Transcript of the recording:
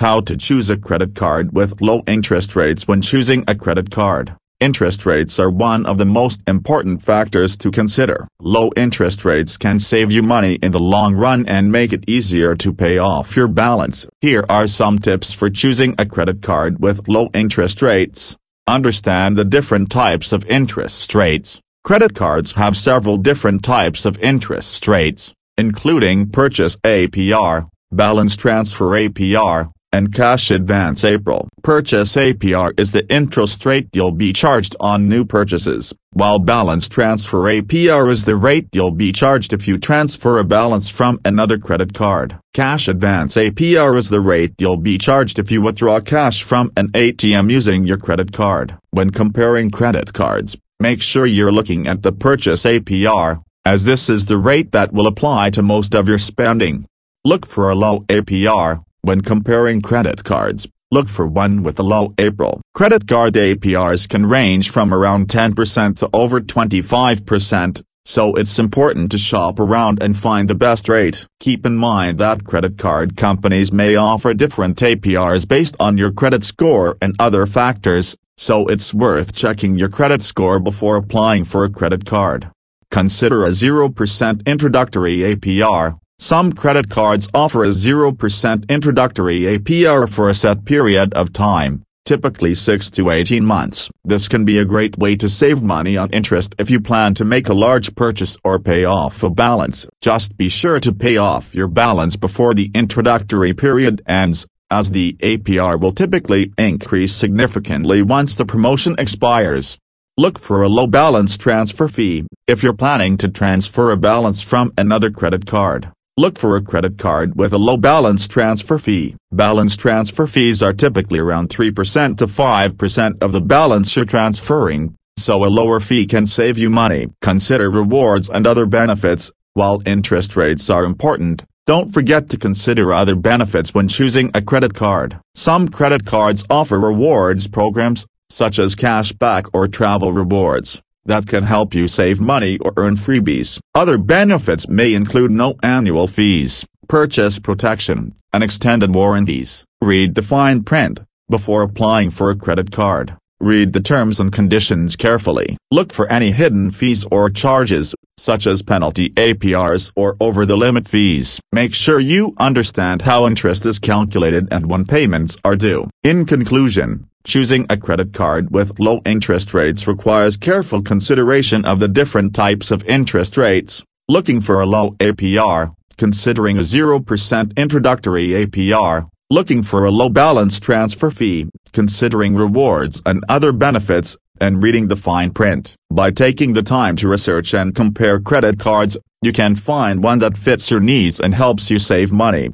How to choose a credit card with low interest rates when choosing a credit card. Interest rates are one of the most important factors to consider. Low interest rates can save you money in the long run and make it easier to pay off your balance. Here are some tips for choosing a credit card with low interest rates. Understand the different types of interest rates. Credit cards have several different types of interest rates, including purchase APR, balance transfer APR, and cash advance APR. Purchase APR is the interest rate you'll be charged on new purchases, while balance transfer APR is the rate you'll be charged if you transfer a balance from another credit card. Cash advance APR is the rate you'll be charged if you withdraw cash from an ATM using your credit card. When comparing credit cards, make sure you're looking at the purchase APR, as this is the rate that will apply to most of your spending. Look for a low APR, when comparing credit cards, look for one with a low APR. Credit card APRs can range from around 10% to over 25%, so it's important to shop around and find the best rate. Keep in mind that credit card companies may offer different APRs based on your credit score and other factors, so it's worth checking your credit score before applying for a credit card. Consider a 0% introductory APR, some credit cards offer a 0% introductory APR for a set period of time, typically 6 to 18 months. This can be a great way to save money on interest if you plan to make a large purchase or pay off a balance. Just be sure to pay off your balance before the introductory period ends, as the APR will typically increase significantly once the promotion expires. Look for a low balance transfer fee, if you're planning to transfer a balance from another credit card. Look for a credit card with a low balance transfer fee. Balance transfer fees are typically around 3% to 5% of the balance you're transferring, so a lower fee can save you money. Consider rewards and other benefits. While interest rates are important, don't forget to consider other benefits when choosing a credit card. Some credit cards offer rewards programs, such as cashback or travel rewards that can help you save money or earn freebies. Other benefits may include no annual fees, purchase protection, and extended warranties. Read the fine print before applying for a credit card. Read the terms and conditions carefully. Look for any hidden fees or charges, such as penalty APRs or over-the-limit fees. Make sure you understand how interest is calculated and when payments are due. In conclusion, Choosing a credit card with low interest rates requires careful consideration of the different types of interest rates. Looking for a low APR, considering a 0% introductory APR, looking for a low balance transfer fee, considering rewards and other benefits, and reading the fine print. By taking the time to research and compare credit cards, you can find one that fits your needs and helps you save money.